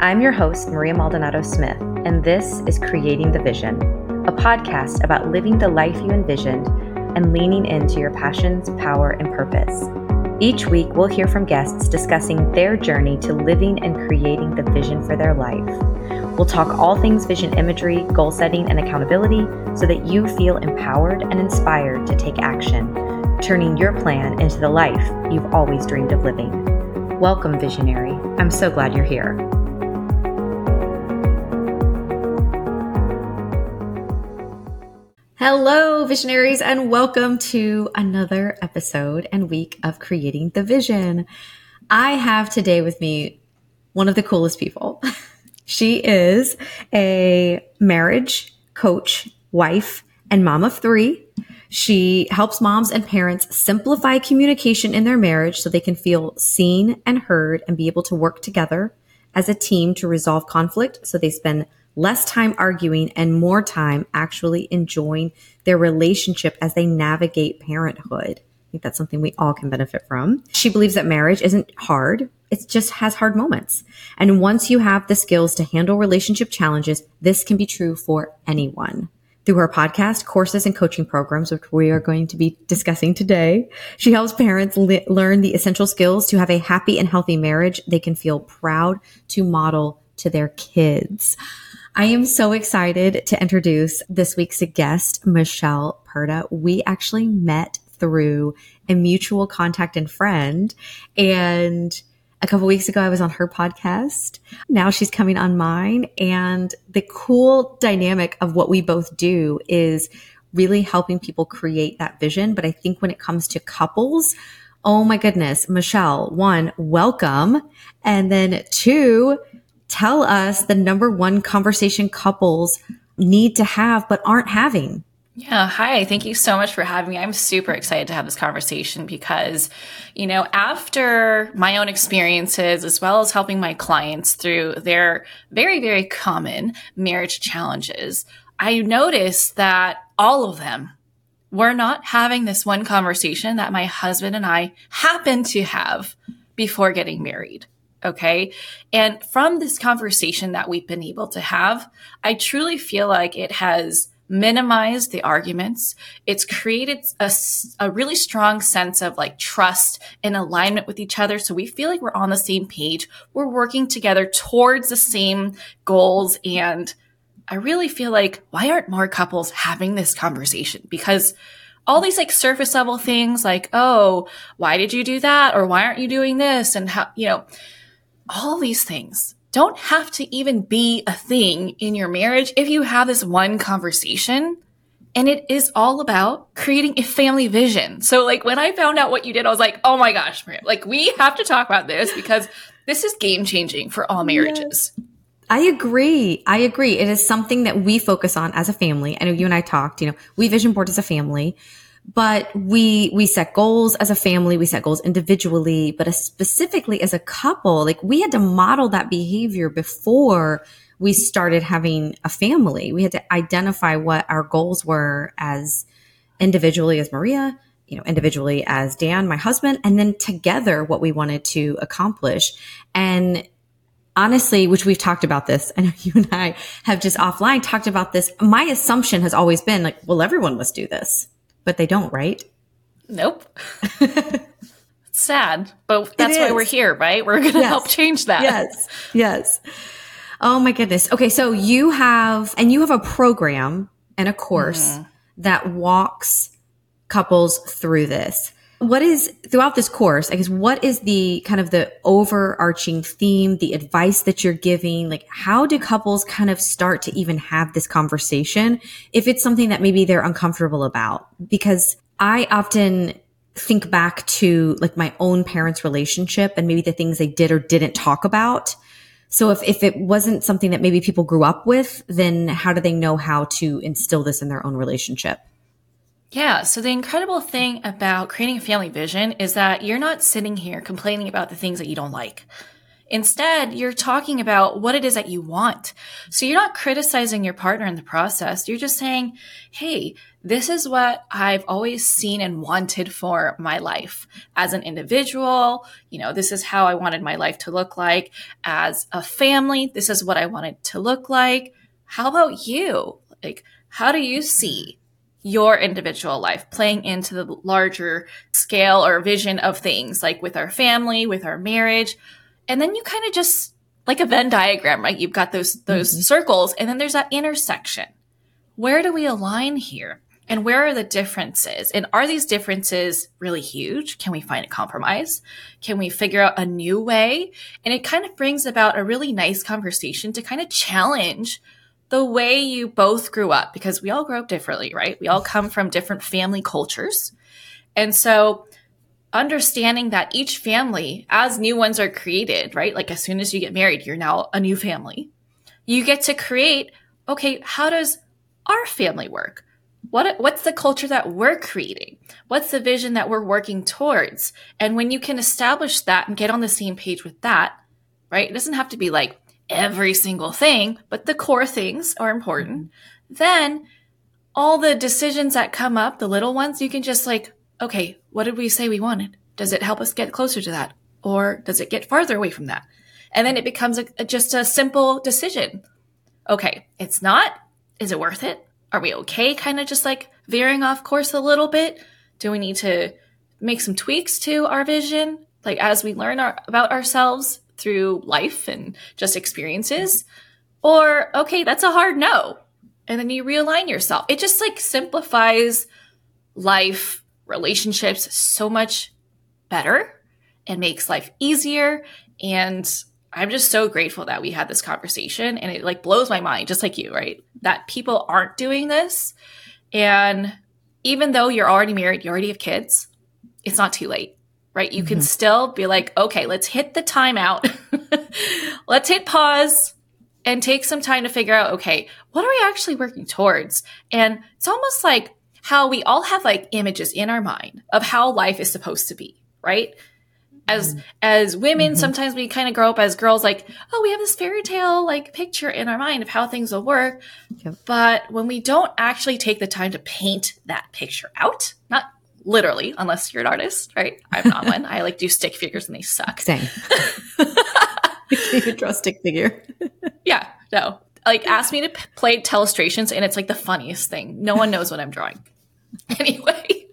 I'm your host, Maria Maldonado Smith, and this is Creating the Vision, a podcast about living the life you envisioned and leaning into your passions, power, and purpose. Each week, we'll hear from guests discussing their journey to living and creating the vision for their life. We'll talk all things vision imagery, goal setting, and accountability so that you feel empowered and inspired to take action, turning your plan into the life you've always dreamed of living. Welcome, visionary. I'm so glad you're here. Hello, visionaries, and welcome to another episode and week of Creating the Vision. I have today with me one of the coolest people. she is a marriage coach, wife, and mom of three. She helps moms and parents simplify communication in their marriage so they can feel seen and heard and be able to work together as a team to resolve conflict so they spend less time arguing and more time actually enjoying their relationship as they navigate parenthood. I think that's something we all can benefit from. She believes that marriage isn't hard. It just has hard moments. And once you have the skills to handle relationship challenges, this can be true for anyone. Through her podcast, courses, and coaching programs, which we are going to be discussing today, she helps parents le- learn the essential skills to have a happy and healthy marriage they can feel proud to model to their kids. I am so excited to introduce this week's guest, Michelle Purta. We actually met through a mutual contact and friend. And a couple weeks ago, I was on her podcast. Now she's coming on mine. And the cool dynamic of what we both do is really helping people create that vision. But I think when it comes to couples, oh my goodness, Michelle, one, welcome. And then two, tell us the number one conversation couples need to have but aren't having. Yeah. Hi. Thank you so much for having me. I'm super excited to have this conversation because, you know, after my own experiences, as well as helping my clients through their very, very common marriage challenges, I noticed that all of them were not having this one conversation that my husband and I happened to have before getting married. Okay. And from this conversation that we've been able to have, I truly feel like it has minimized the arguments. It's created a, a really strong sense of like trust and alignment with each other. So we feel like we're on the same page. We're working together towards the same goals. And I really feel like why aren't more couples having this conversation? Because all these like surface level things like, oh, why did you do that? Or why aren't you doing this? And how, you know, all these things don't have to even be a thing in your marriage if you have this one conversation. And it is all about creating a family vision. So like when I found out what you did, I was like, oh my gosh, Maria, like we have to talk about this because this is game changing for all marriages. Yes. I agree. I agree. It is something that we focus on as a family. I know you and I talked, you know, we vision board as a family but we we set goals as a family. We set goals individually but specifically as a couple like we had to model that behavior before we started having a family. We had to identify what our goals were as individually as maria you know individually as dan my husband and then together what we wanted to accomplish. And honestly, which we've talked about this, I know you and I have just offline talked about this. My assumption has always been like, well, everyone must do this but they don't, right? Nope. sad, but that's why we're here, right? We're going to yes. help change that. Yes. Yes. Oh my goodness. Okay. So you have, and you have a program and a course mm-hmm. that walks couples through this. What is throughout this course? I guess what is the kind of the overarching theme, the advice that you're giving? Like, how do couples kind of start to even have this conversation if it's something that maybe they're uncomfortable about? Because I often think back to like my own parents' relationship and maybe the things they did or didn't talk about. So if, if it wasn't something that maybe people grew up with, then how do they know how to instill this in their own relationship? Yeah. So the incredible thing about creating a family vision is that you're not sitting here complaining about the things that you don't like. Instead, you're talking about what it is that you want. So you're not criticizing your partner in the process. You're just saying, Hey, this is what I've always seen and wanted for my life as an individual. You know, this is how I wanted my life to look like as a family. This is what I wanted to look like. How about you? Like, how do you see your individual life playing into the larger scale or vision of things like with our family, with our marriage. And then you kind of just like a Venn diagram, right? You've got those those mm-hmm. circles and then there's that intersection. Where do we align here? And where are the differences? And are these differences really huge? Can we find a compromise? Can we figure out a new way? And it kind of brings about a really nice conversation to kind of challenge the way you both grew up, because we all grow up differently, right? We all come from different family cultures. And so understanding that each family, as new ones are created, right? Like as soon as you get married, you're now a new family. You get to create, okay, how does our family work? What, what's the culture that we're creating? What's the vision that we're working towards? And when you can establish that and get on the same page with that, right? It doesn't have to be like, every single thing, but the core things are important. Then all the decisions that come up, the little ones, you can just like, okay, what did we say we wanted? Does it help us get closer to that? Or does it get farther away from that? And then it becomes a, a, just a simple decision. Okay, it's not. Is it worth it? Are we okay? Kind of just like veering off course a little bit? Do we need to make some tweaks to our vision? Like as we learn our, about ourselves, through life and just experiences. Or, okay, that's a hard no. And then you realign yourself. It just like simplifies life, relationships so much better and makes life easier. And I'm just so grateful that we had this conversation and it like blows my mind, just like you, right? That people aren't doing this. And even though you're already married, you already have kids, it's not too late right? You mm-hmm. can still be like, okay, let's hit the timeout. let's hit pause and take some time to figure out, okay, what are we actually working towards? And it's almost like how we all have like images in our mind of how life is supposed to be, right? As mm-hmm. as women, mm-hmm. sometimes we kind of grow up as girls like, oh, we have this fairy tale like picture in our mind of how things will work. Yep. But when we don't actually take the time to paint that picture out, not literally, unless you're an artist, right? I'm not one. I like do stick figures and they suck. Same. Even draw stick figure. yeah, no. Like, ask me to p- play telestrations, and it's like the funniest thing. No one knows what I'm drawing. Anyway,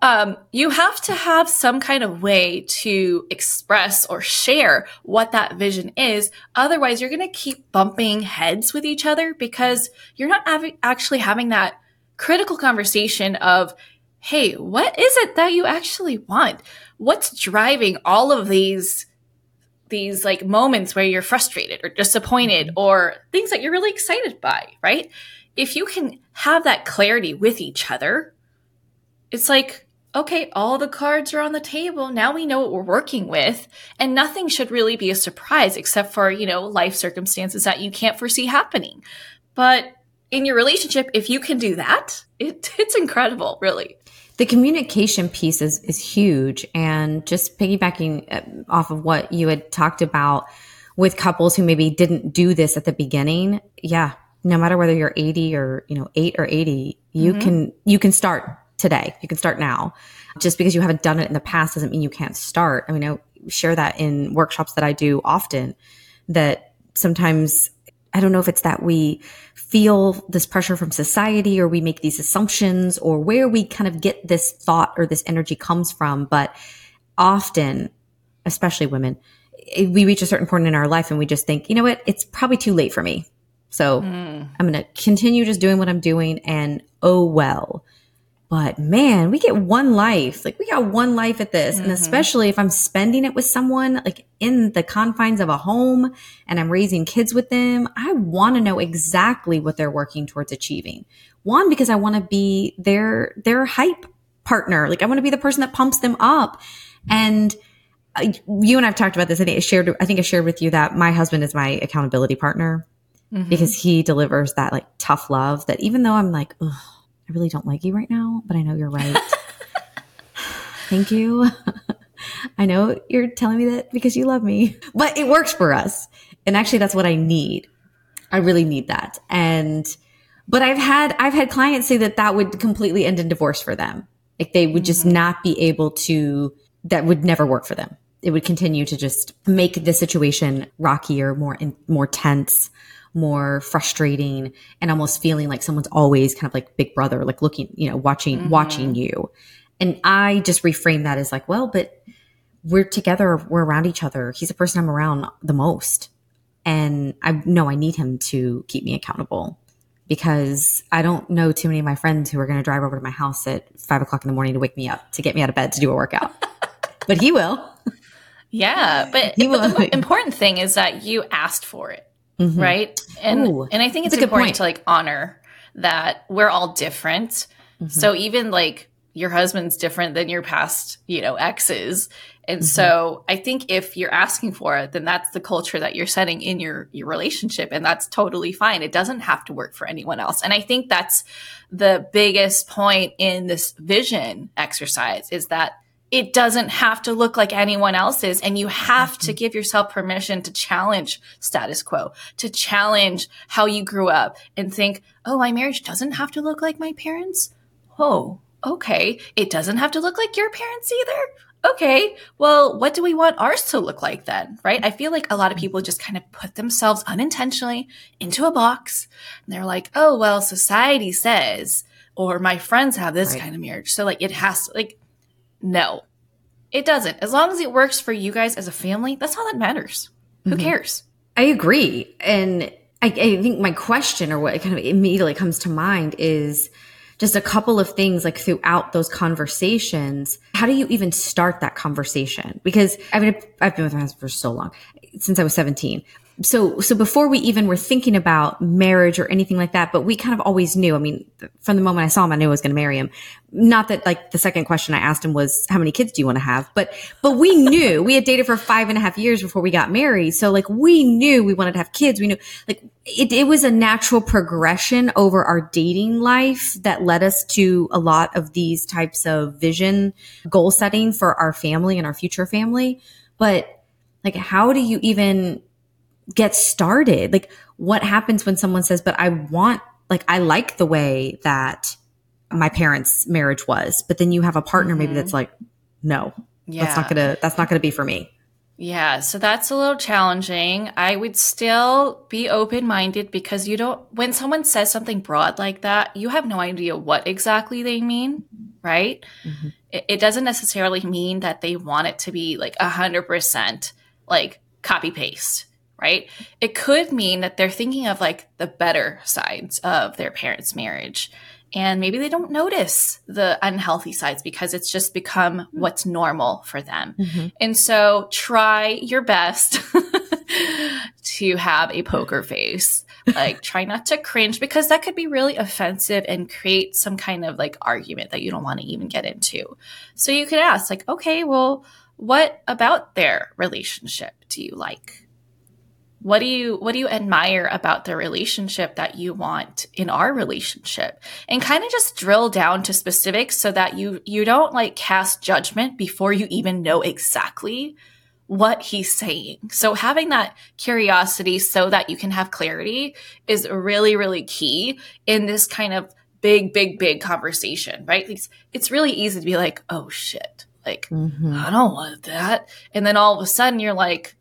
um, you have to have some kind of way to express or share what that vision is. Otherwise, you're going to keep bumping heads with each other because you're not av- actually having that critical conversation of, hey, what is it that you actually want? What's driving all of these these like moments where you're frustrated or disappointed mm-hmm. or things that you're really excited by, right? If you can have that clarity with each other, it's like, okay, all the cards are on the table. Now we know what we're working with and nothing should really be a surprise except for, you know, life circumstances that you can't foresee happening. But in your relationship, if you can do that, it, it's incredible, really the communication piece is is huge. And just piggybacking uh, off of what you had talked about with couples who maybe didn't do this at the beginning yeah no matter whether you're 80 or you know 8 or 80 you mm-hmm. can you can start today. You can start now. Just because you haven't done it in the past doesn't mean you can't start. I mean i share that in workshops that i do often that sometimes I don't know if it's that we feel this pressure from society or we make these assumptions or where we kind of get this thought or this energy comes from. But often, especially women, we reach a certain point in our life and we just think, you know what, it's probably too late for me. So mm. I'm going to continue just doing what I'm doing and oh well. But man, we get one life. Like we got one life at this. Mm-hmm. And especially if I'm spending it with someone like in the confines of a home and I'm raising kids with them, I want to know exactly what they're working towards achieving. One, because I want to be their, their hype partner. Like I want to be the person that pumps them up. And I, you and I've talked about this. I think I shared, I think I shared with you that my husband is my accountability partner mm-hmm. because he delivers that like tough love that even though I'm like, ugh, I really don't like you right now, but I know you're right. Thank you. I know you're telling me that because you love me, but it works for us. And actually, that's what I need. I really need that. And, but I've had, I've had clients say that that would completely end in divorce for them. Like they would just mm-hmm. not be able to, that would never work for them. It would continue to just make the situation rockier, more, in, more tense, more frustrating and almost feeling like someone's always kind of like big brother, like looking, you know, watching, mm-hmm. watching you. And I just reframe that as like, well, but we're together, we're around each other. He's the person I'm around the most. And I know I need him to keep me accountable because I don't know too many of my friends who are going to drive over to my house at five o'clock in the morning to wake me up to get me out of bed to do a workout. but he will. Yeah, but, but the important thing is that you asked for it mm-hmm. right? And Ooh, and I think it's important to like honor that we're all different. Mm-hmm. So even like your husband's different than your past, you know, exes. And mm-hmm. so I think if you're asking for it, then that's the culture that you're setting in your your relationship and that's totally fine. It doesn't have to work for anyone else. And I think that's the biggest point in this vision exercise is that it doesn't have to look like anyone else's and you have to mm-hmm. give yourself permission to challenge status quo to challenge how you grew up and think oh my marriage doesn't have to look like my parents? Oh okay. It doesn't have to look like your parents either? Okay. Well what do we want ours to look like then? Right? I feel like a lot of people just kind of put themselves unintentionally into a box and they're like oh well society says or my friends have this right. kind of marriage. So like it has to like no, it doesn't. As long as it works for you guys as a family, that's all that matters. Mm-hmm. Who cares? I agree. And I, I, think my question or what kind of immediately comes to mind is just a couple of things like throughout those conversations. How do you even start that conversation? Because I mean, I've been with my husband for so long, since I was 17 so so before we even were thinking about marriage or anything like that but we kind of always knew i mean from the moment i saw him i knew i was going to marry him. Not that like the second question i asked him was how many kids do you want to have? But but we knew we had dated for five and a half years before we got married. So like we knew we wanted to have kids. We knew like it, it was a natural progression over our dating life that led us to a lot of these types of vision goal setting for our family and our future family. But like how do you even get started? Like what happens when someone says, but I want, like, I like the way that my parents' marriage was, but then you have a partner mm-hmm. maybe that's like, no, yeah. that's not gonna, that's not gonna be for me. Yeah, so that's a little challenging. I would still be open minded because you don't, when someone says something broad like that, you have no idea what exactly they mean, right? Mm-hmm. It, it, doesn't necessarily mean that they want it to be like 100% like copy paste right? It could mean that they're thinking of like the better sides of their parents' marriage. And maybe they don't notice the unhealthy sides because it's just become mm-hmm. what's normal for them. Mm-hmm. And so try your best to have a poker face. Like try not to cringe because that could be really offensive and create some kind of like argument that you don't want to even get into. So you could ask like, okay, well, what about their relationship do you like? What do you what do you admire about the relationship that you want in our relationship? And kind of just drill down to specifics so that you you don't like cast judgment before you even know exactly what he's saying. So having that curiosity so that you can have clarity is really really key in this kind of big big big conversation right? It's, it's really easy to be like oh shit. Like mm-hmm. i don't want that. And then all of a sudden you're like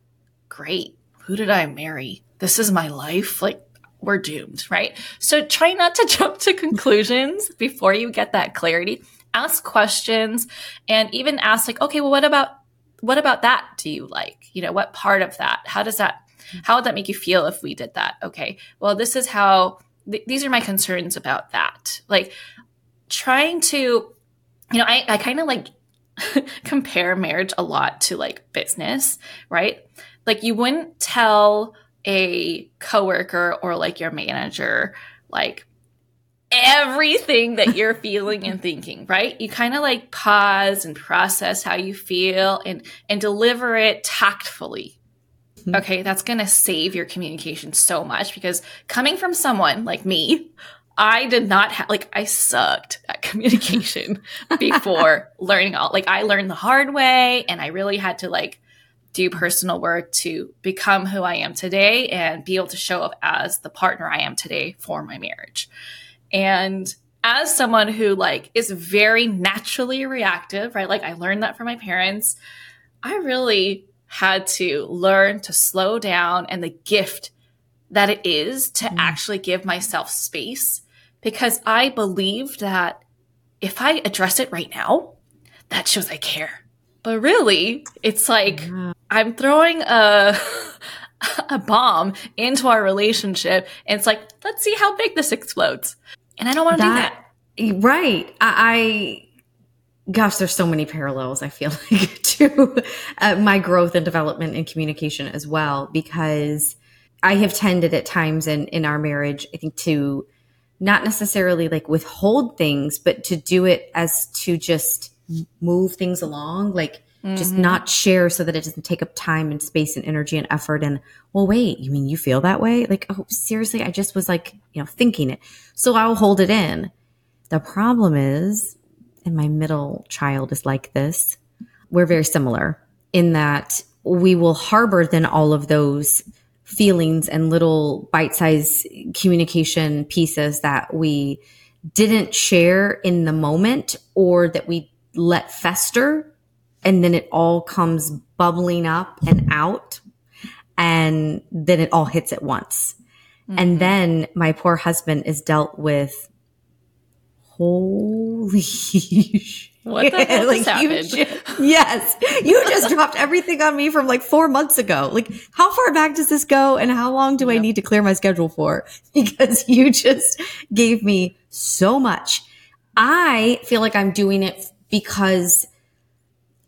great who did I marry? This is my life. Like, we're doomed, right? So try not to jump to conclusions before you get that clarity. Ask questions and even ask like, okay, well, what about, what about that do you like? You know, what part of that? How does that, how would that make you feel if we did that? Okay. Well, this is how, th- these are my concerns about that. Like trying to, you know, I, I kind of like compare marriage a lot to like business, right? Like you wouldn't tell a coworker or like your manager like everything that you're feeling and thinking, right? You kind of like pause and process how you feel and and deliver it tactfully. Mm-hmm. Okay, that's going to save your communication so much because coming from someone like me, I did not have, like, I sucked at communication before learning all, like, I learned the hard way and I really had to, like, do personal work to become who I am today and be able to show up as the partner I am today for my marriage. And as someone who like is very naturally reactive, right? Like I learned that from my parents. I really had to learn to slow down and the gift that it is to mm. actually give myself space because I believed that if I address it right now, that shows I care. But really, it's like yeah. I'm throwing a a bomb into our relationship and it's like, let's see how big this explodes. And I don't want to do that. Right. I, I, gosh, there's so many parallels, I feel like, to uh, my growth and development in communication as well, because I have tended at times in, in our marriage, I think, to not necessarily like withhold things, but to do it as to just move things along. Like, Mm-hmm. Just not share so that it doesn't take up time and space and energy and effort. And, well, wait, you mean you feel that way? Like, oh, seriously, I just was like, you know, thinking it. So I'll hold it in. The problem is, and my middle child is like this, we're very similar in that we will harbor then all of those feelings and little bite sized communication pieces that we didn't share in the moment or that we let fester and then it all comes bubbling up and out and then it all hits at once. Mm-hmm. And then my poor husband is dealt with holy What the hell like happened? You, yes. You just dropped everything on me from like four months ago. Like, how far back does this go? And how long do yep. I need to clear my schedule for? Because you just gave me so much. I feel like I'm doing it because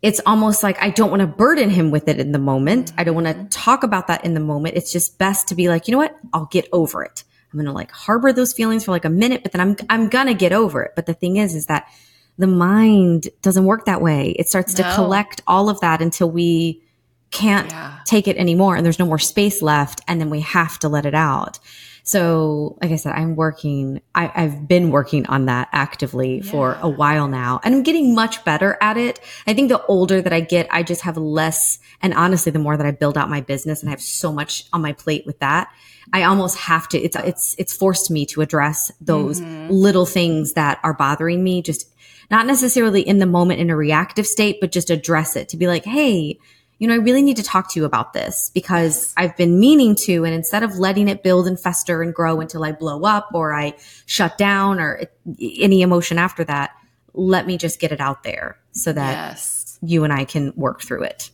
it's almost like I don't want to burden him with it in the moment. I don't want to mm-hmm. talk about that in the moment. It's just best to be like, you know what? I'll get over it. I'm going to like harbor those feelings for like a minute, but then I'm, I'm going to get over it. But the thing is, is that the mind doesn't work that way. It starts no. to collect all of that until we can't yeah. take it anymore and there's no more space left. And then we have to let it out. So, like I said, I'm working, I, have been working on that actively yeah. for a while now and I'm getting much better at it. I think the older that I get, I just have less. And honestly, the more that I build out my business and I have so much on my plate with that, I almost have to, it's, it's, it's forced me to address those mm-hmm. little things that are bothering me, just not necessarily in the moment in a reactive state, but just address it to be like, Hey, you know, I really need to talk to you about this because I've been meaning to. And instead of letting it build and fester and grow until I blow up or I shut down or any emotion after that, let me just get it out there so that yes. you and I can work through it.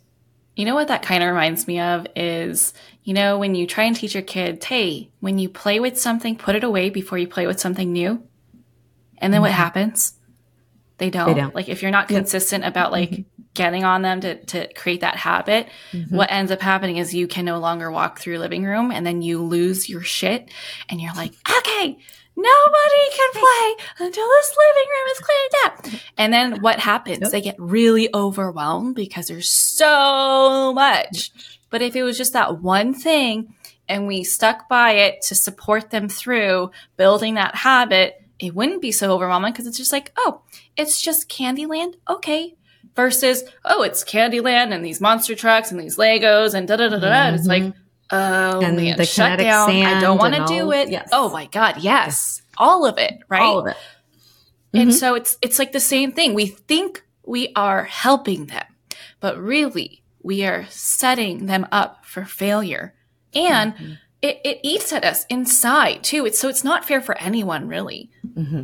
You know what that kind of reminds me of is, you know, when you try and teach your kids, hey, when you play with something, put it away before you play with something new. And then mm-hmm. what happens? They don't. they don't. Like if you're not consistent yep. about like mm-hmm getting on them to, to create that habit, mm-hmm. what ends up happening is you can no longer walk through your living room and then you lose your shit and you're like, okay, nobody can play until this living room is cleaned up. And then what happens? Yep. They get really overwhelmed because there's so much. But if it was just that one thing and we stuck by it to support them through building that habit, it wouldn't be so overwhelming because it's just like, oh, it's just Candyland. Okay, versus, oh, it's Candyland and these monster trucks and these Legos and da da da da. Mm-hmm. It's like, oh and man, the shut down. I don't want to do it. Yes. Oh my God, yes. yes. All of it, right? All of it. Mm-hmm. And so it's it's like the same thing. We think we are helping them, but really we are setting them up for failure. And mm-hmm. It, it eats at us inside too. It's so it's not fair for anyone really. Mm-hmm.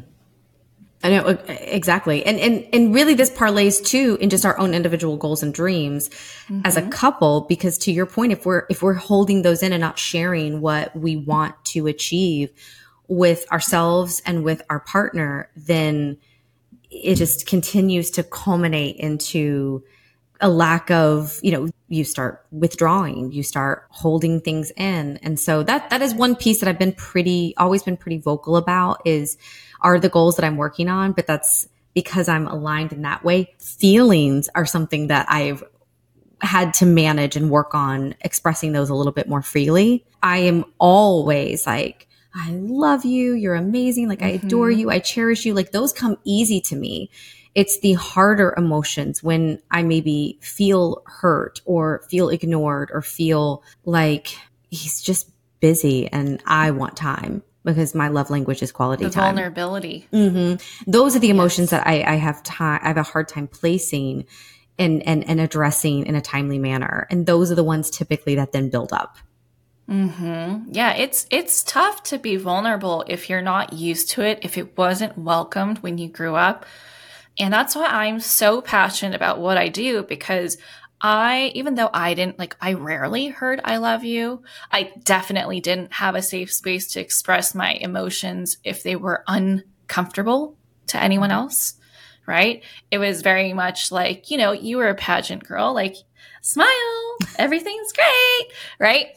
I know exactly. And, and, and really this parlays too in just our own individual goals and dreams mm-hmm. as a mm-hmm. couple, because to your point, if we're, if we're holding those in and not sharing what we want to achieve with ourselves and with our partner, then it just continues to culminate into a lack of, you know, you start withdrawing, you start holding things in. And so that, that is one piece that I've been pretty, always been pretty vocal about is, are the goals that I'm working on, but that's because I'm aligned in that way. Feelings are something that I've had to manage and work on expressing those a little bit more freely. I am always like, I love you. You're amazing. Like, mm-hmm. I adore you. I cherish you. Like, those come easy to me. It's the harder emotions when I maybe feel hurt or feel ignored or feel like he's just busy and I want time because my love language is quality the time. Vulnerability. Mm-hmm. Those are the emotions yes. that I, I have time. I have a hard time placing and, and, and addressing in a timely manner. And those are the ones typically that then build up. Mm-hmm. Yeah, it's it's tough to be vulnerable if you're not used to it, if it wasn't welcomed when you grew up. And that's why I'm so passionate about what I do because I, even though I didn't like, I rarely heard I love you. I definitely didn't have a safe space to express my emotions if they were uncomfortable to anyone mm-hmm. else. Right. It was very much like, you know, you were a pageant girl, like smile, everything's great. Right.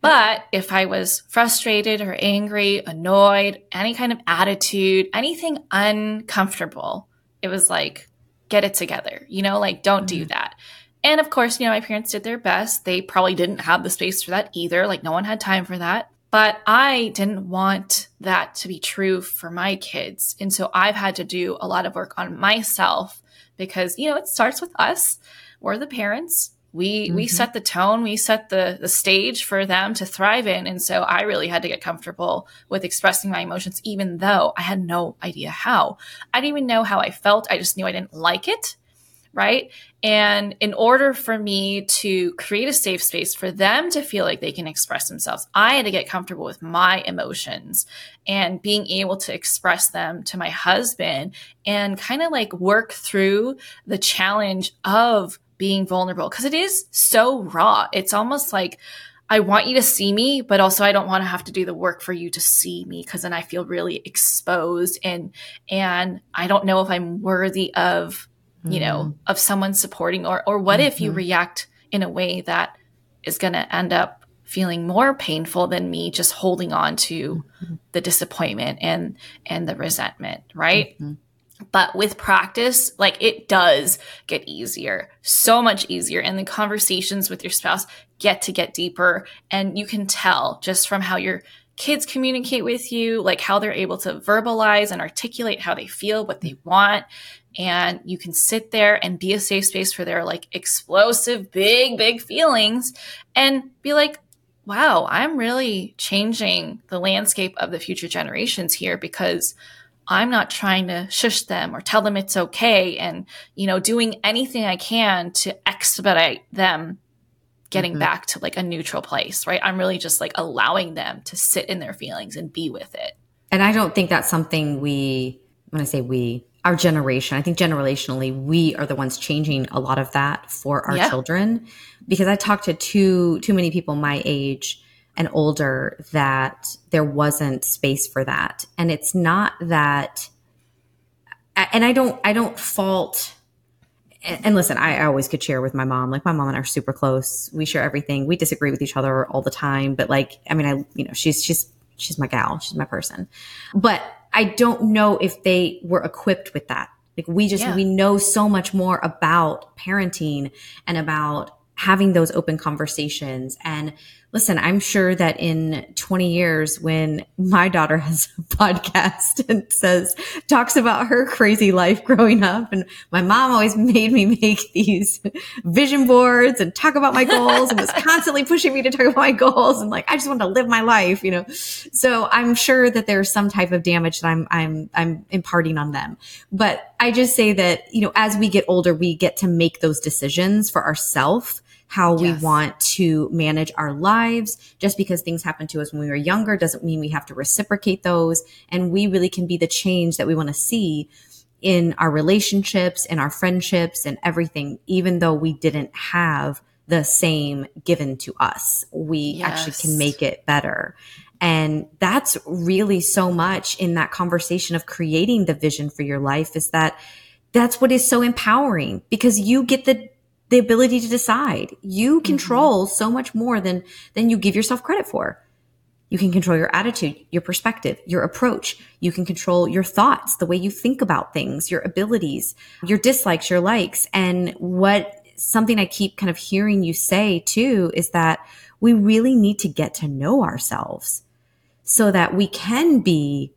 But if I was frustrated or angry, annoyed, any kind of attitude, anything uncomfortable, it was like, get it together, you know, like don't mm-hmm. do that. And of course, you know, my parents did their best. They probably didn't have the space for that either. Like, no one had time for that. But I didn't want that to be true for my kids. And so I've had to do a lot of work on myself because, you know, it starts with us. We're the parents. We mm-hmm. we set the tone, we set the the stage for them to thrive in. And so I really had to get comfortable with expressing my emotions, even though I had no idea how. I didn't even know how I felt. I just knew I didn't like it right? And in order for me to create a safe space for them to feel like they can express themselves, I had to get comfortable with my emotions and being able to express them to my husband and kind of like work through the challenge of being vulnerable because it is so raw. It's almost like, I want you to see me, but also I don't want to have to do the work for you to see me because then I feel really exposed and and I don't know if I'm worthy of you know, mm-hmm. of someone supporting or or what mm-hmm. if you mm-hmm. react in a way that is going to end up feeling more painful than me just holding on to mm-hmm. the disappointment and and the resentment, right? But with practice, like it does get easier, so much easier. And the conversations with your spouse get to get deeper. And you can tell just from how your kids communicate with you, like how they're able to verbalize and articulate how they feel, what they want and you can sit there and be a safe space for their like explosive, big, big feelings and be like, wow, I'm really changing the landscape of the future generations here because I'm not trying to shush them or tell them it's okay and, you know, doing anything I can to expedite them getting mm-hmm. back to like a neutral place, right? I'm really just like allowing them to sit in their feelings and be with it. And I don't think that's something we, when I say we, our generation, I think generationally, we are the ones changing a lot of that for our yeah. children. Because I talked to too too many people my age and older that there wasn't space for that. And it's not that and I don't I don't fault and listen, I, always could share with my mom. Like my mom and I are super close. We share everything. We disagree with each other all the time, but like, I mean, I, you know, she's she's she's my gal. She's my person. But I don't know if they were equipped with that. Like we just, yeah. we know so much more about parenting and about having those open conversations and listen, I'm sure that in 20 years, when my daughter has a podcast and says, talks about her crazy life growing up, and my mom always made me make these vision boards and talk about my goals and was constantly pushing me to talk about my goals and like, I just want to live my life, you know? So I'm sure that there's some type of damage that I'm, I'm, I'm imparting on them. But I just say that, you know, as we get older, we get to make those decisions for ourselves how yes. we want to manage our lives. Just because things happen to us when we were younger doesn't mean we have to reciprocate those. And we really can be the change that we want to see in our relationships, in our friendships, and everything, even though we didn't have the same given to us. We yes. actually can make it better. And that's really so much in that conversation of creating the vision for your life is that that's what is so empowering because you get the the ability to decide. You mm-hmm. control mm-hmm. so much more than, than you give yourself credit for. You can control your attitude, your perspective, your approach. You can control your thoughts, the way you think about things, your abilities, your dislikes, your likes. And what something I keep kind of hearing you say too is that we really need to get to know ourselves. so that we can be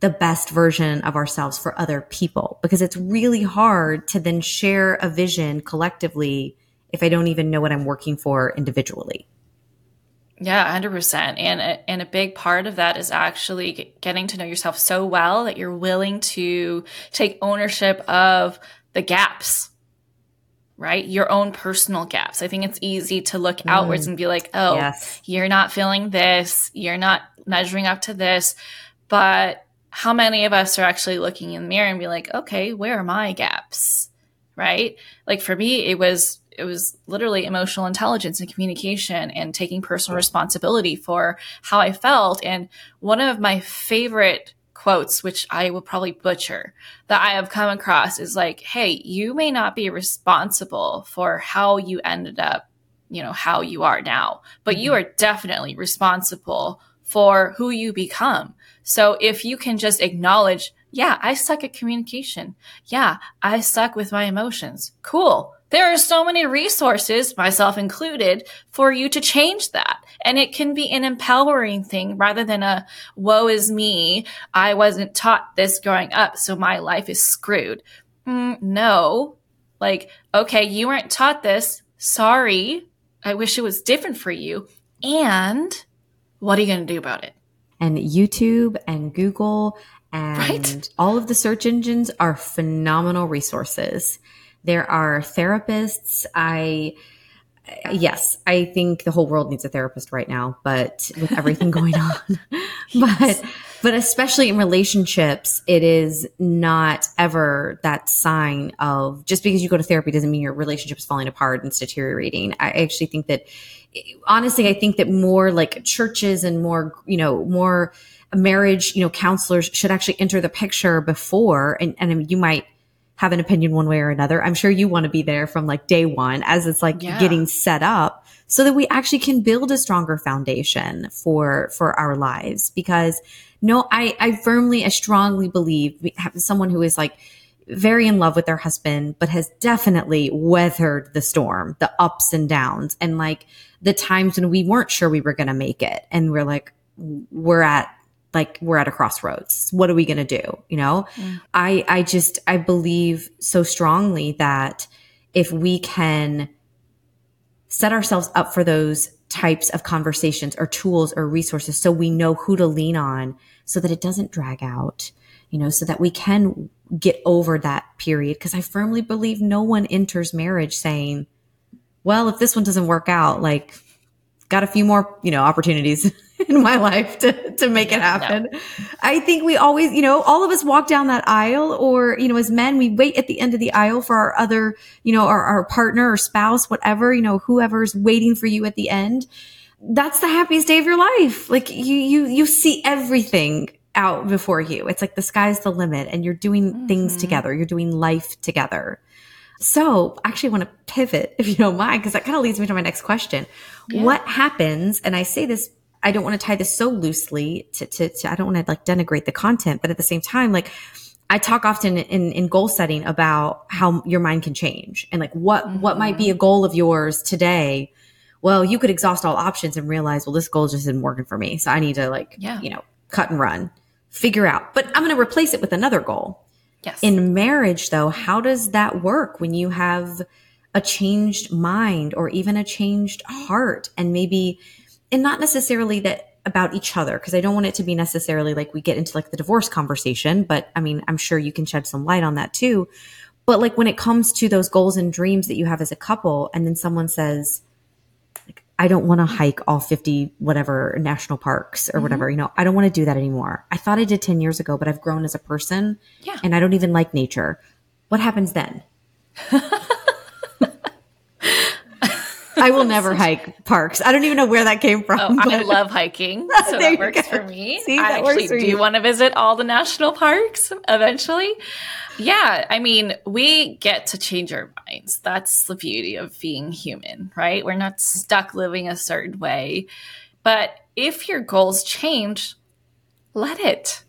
the best version of ourselves for other people because it's really hard to then share a vision collectively if I don't even know what I'm working for individually. Yeah, 100%. And a, and a big part of that is actually getting to know yourself so well that you're willing to take ownership of the gaps right? Your own personal gaps. I think it's easy to look mm. outwards and be like, oh, yes. you're not feeling this, you're not measuring up to this. But how many of us are actually looking in the mirror and be like, okay, where are my gaps? Right? Like for me, it was it was literally emotional intelligence and communication and taking personal responsibility for how I felt. And one of my favorite quotes, which I will probably butcher, that I have come across is like, hey, you may not be responsible for how you ended up, you know, how you are now, but mm-hmm. you are definitely responsible for who you become. So if you can just acknowledge, yeah, I suck at communication. Yeah, I suck with my emotions. Cool. There are so many resources, myself included, for you to change that. And it can be an empowering thing rather than a woe is me. I wasn't taught this growing up, so my life is screwed. Mm, no. Like, okay, you weren't taught this. Sorry. I wish it was different for you. And what are you going to do about it? And YouTube and Google and right? all of the search engines are phenomenal resources. There are therapists. I, yes, I think the whole world needs a therapist right now, but with everything going on, but, but especially in relationships, it is not ever that sign of just because you go to therapy doesn't mean your relationship is falling apart and it's deteriorating. I actually think that, honestly, I think that more like churches and more, you know, more marriage, you know, counselors should actually enter the picture before, and, and you might, have an opinion one way or another. I'm sure you want to be there from like day one as it's like yeah. getting set up so that we actually can build a stronger foundation for, for our lives. Because no, I, I firmly, I strongly believe we have someone who is like, very in love with their husband, but has definitely weathered the storm, the ups and downs, and like the times when we weren't sure we were going to make it. And we're like, we're at like we're at a crossroads. What are we going to do? You know, mm. I, I just, I believe so strongly that if we can set ourselves up for those types of conversations or tools or resources so we know who to lean on so that it doesn't drag out, you know, so that we can get over that period. Cause I firmly believe no one enters marriage saying, well, if this one doesn't work out, like got a few more, you know, opportunities in my life to, to make it happen. No. I think we always, you know, all of us walk down that aisle or, you know, as men, we wait at the end of the aisle for our other, you know, our, our partner or spouse, whatever, you know, whoever's waiting for you at the end. That's the happiest day of your life. Like you, you, you see everything out before you. It's like the sky's the limit and you're doing mm-hmm. things together. You're doing life together. So I actually want to pivot if you don't mind, because that kind of leads me to my next question. Yeah. What happens? And I say this, I don't want to tie this so loosely to, to, to I don't want to like denigrate the content, but at the same time, like I talk often in, in goal setting about how your mind can change and like what, mm-hmm. what might be a goal of yours today. Well, you could exhaust all options and realize, well, this goal just isn't working for me. So I need to like, yeah. you know, cut and run, figure out, but I'm going to replace it with another goal. Yes. In marriage, though, how does that work when you have a changed mind or even a changed heart and maybe, and not necessarily that about each other because I don't want it to be necessarily like we get into like the divorce conversation, but I mean, I'm sure you can shed some light on that too. But like when it comes to those goals and dreams that you have as a couple, and then someone says, I don't want to hike all 50 whatever national parks or mm-hmm. whatever, you know, I don't want to do that anymore. I thought I did 10 years ago, but I've grown as a person yeah. and I don't even like nature. What happens then? I will never hike parks. I don't even know where that came from. Oh, I love hiking, so that works go. for me. See, I actually do want to visit all the national parks eventually. Yeah, I mean, we get to change our minds. That's the beauty of being human, right? We're not stuck living a certain way. But if your goals change, let it.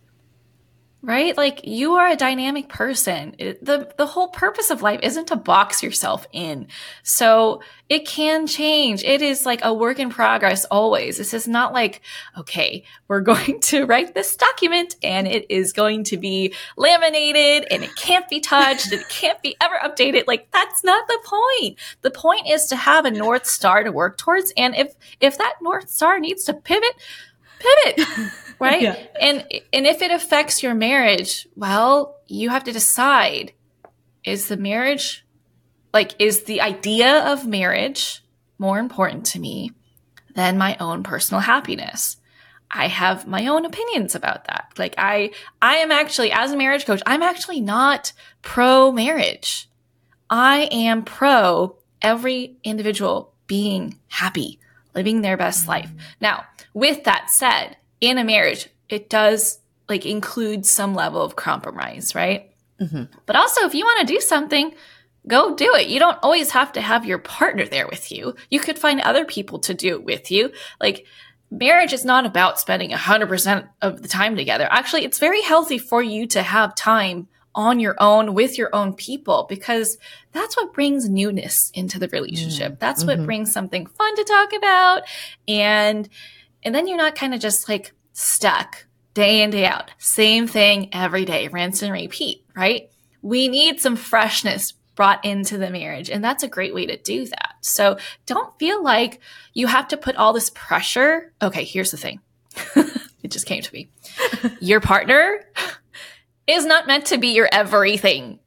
Right? Like you are a dynamic person. It, the the whole purpose of life isn't to box yourself in. So it can change. It is like a work in progress always. This is not like, okay, we're going to write this document and it is going to be laminated and it can't be touched and it can't be ever updated. Like that's not the point. The point is to have a north star to work towards and if if that north star needs to pivot, pivot. right? Yeah. And and if it affects your marriage, well, you have to decide is the marriage like is the idea of marriage more important to me than my own personal happiness? I have my own opinions about that. Like I I am actually as a marriage coach, I'm actually not pro marriage. I am pro every individual being happy, living their best life. Now, with that said, in a marriage, it does like include some level of compromise, right? Mm-hmm. But also, if you want to do something, go do it. You don't always have to have your partner there with you. You could find other people to do it with you. Like, marriage is not about spending 100% of the time together. Actually, it's very healthy for you to have time on your own with your own people because that's what brings newness into the relationship. Mm-hmm. That's what mm-hmm. brings something fun to talk about and and then you're not kind of just like stuck day in, day out. Same thing every day, rinse and repeat, right? We need some freshness brought into the marriage. And that's a great way to do that. So don't feel like you have to put all this pressure. Okay, here's the thing it just came to me. Your partner is not meant to be your everything.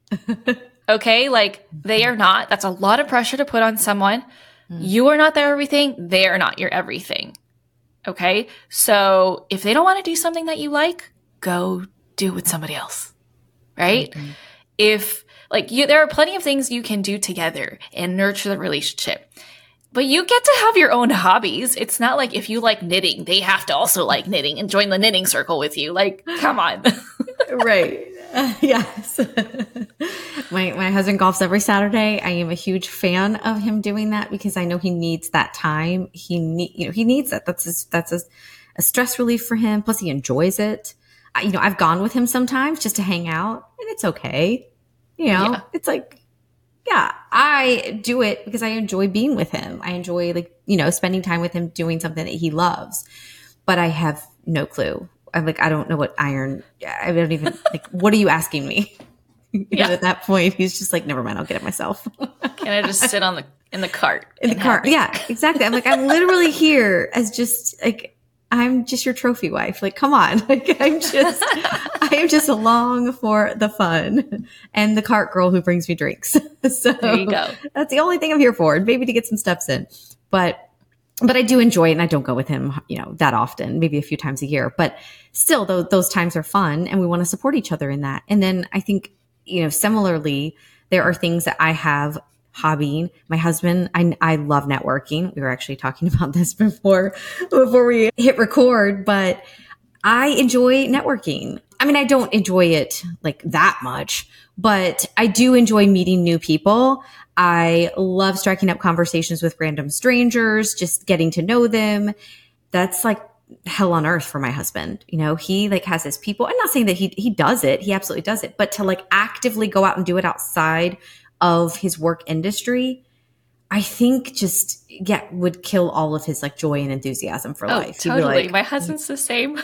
Okay, like they are not. That's a lot of pressure to put on someone. Mm. You are not their everything. They are not your everything. Okay. So if they don't want to do something that you like, go do it with somebody else. Right. Mm-hmm. If like you, there are plenty of things you can do together and nurture the relationship. But you get to have your own hobbies. It's not like if you like knitting, they have to also like knitting and join the knitting circle with you. Like, come on. right. Uh, yes. my my husband golfs every Saturday. I am a huge fan of him doing that because I know he needs that time. He need you know he needs it. That's his, that's a, a stress relief for him. Plus, he enjoys it. I, you know, I've gone with him sometimes just to hang out, and it's okay. You know, yeah. it's like yeah, I do it because I enjoy being with him. I enjoy like, you know, spending time with him doing something that he loves. But I have no clue. I'm like, I don't know what iron, I don't even, like, what are you asking me? You yeah. Know, at that point, he's just like, never mind, I'll get it myself. Can I just sit on the, in the cart? In the cart. Yeah, exactly. I'm like, I'm literally here as just like, I'm just your trophy wife. Like, come on. Like, I'm just, I am just along for the fun and the cart girl who brings me drinks. so there you go. That's the only thing I'm here for, and maybe to get some steps in. But, but I do enjoy it, and I don't go with him, you know, that often. Maybe a few times a year, but still, those, those times are fun, and we want to support each other in that. And then I think, you know, similarly, there are things that I have hobbying. My husband, I, I love networking. We were actually talking about this before, before we hit record, but I enjoy networking. I mean, I don't enjoy it like that much, but I do enjoy meeting new people. I love striking up conversations with random strangers, just getting to know them. That's like hell on earth for my husband. You know, he like has his people. I'm not saying that he he does it. He absolutely does it, but to like actively go out and do it outside of his work industry, I think just yeah would kill all of his like joy and enthusiasm for oh, life. Totally, like, my husband's the same.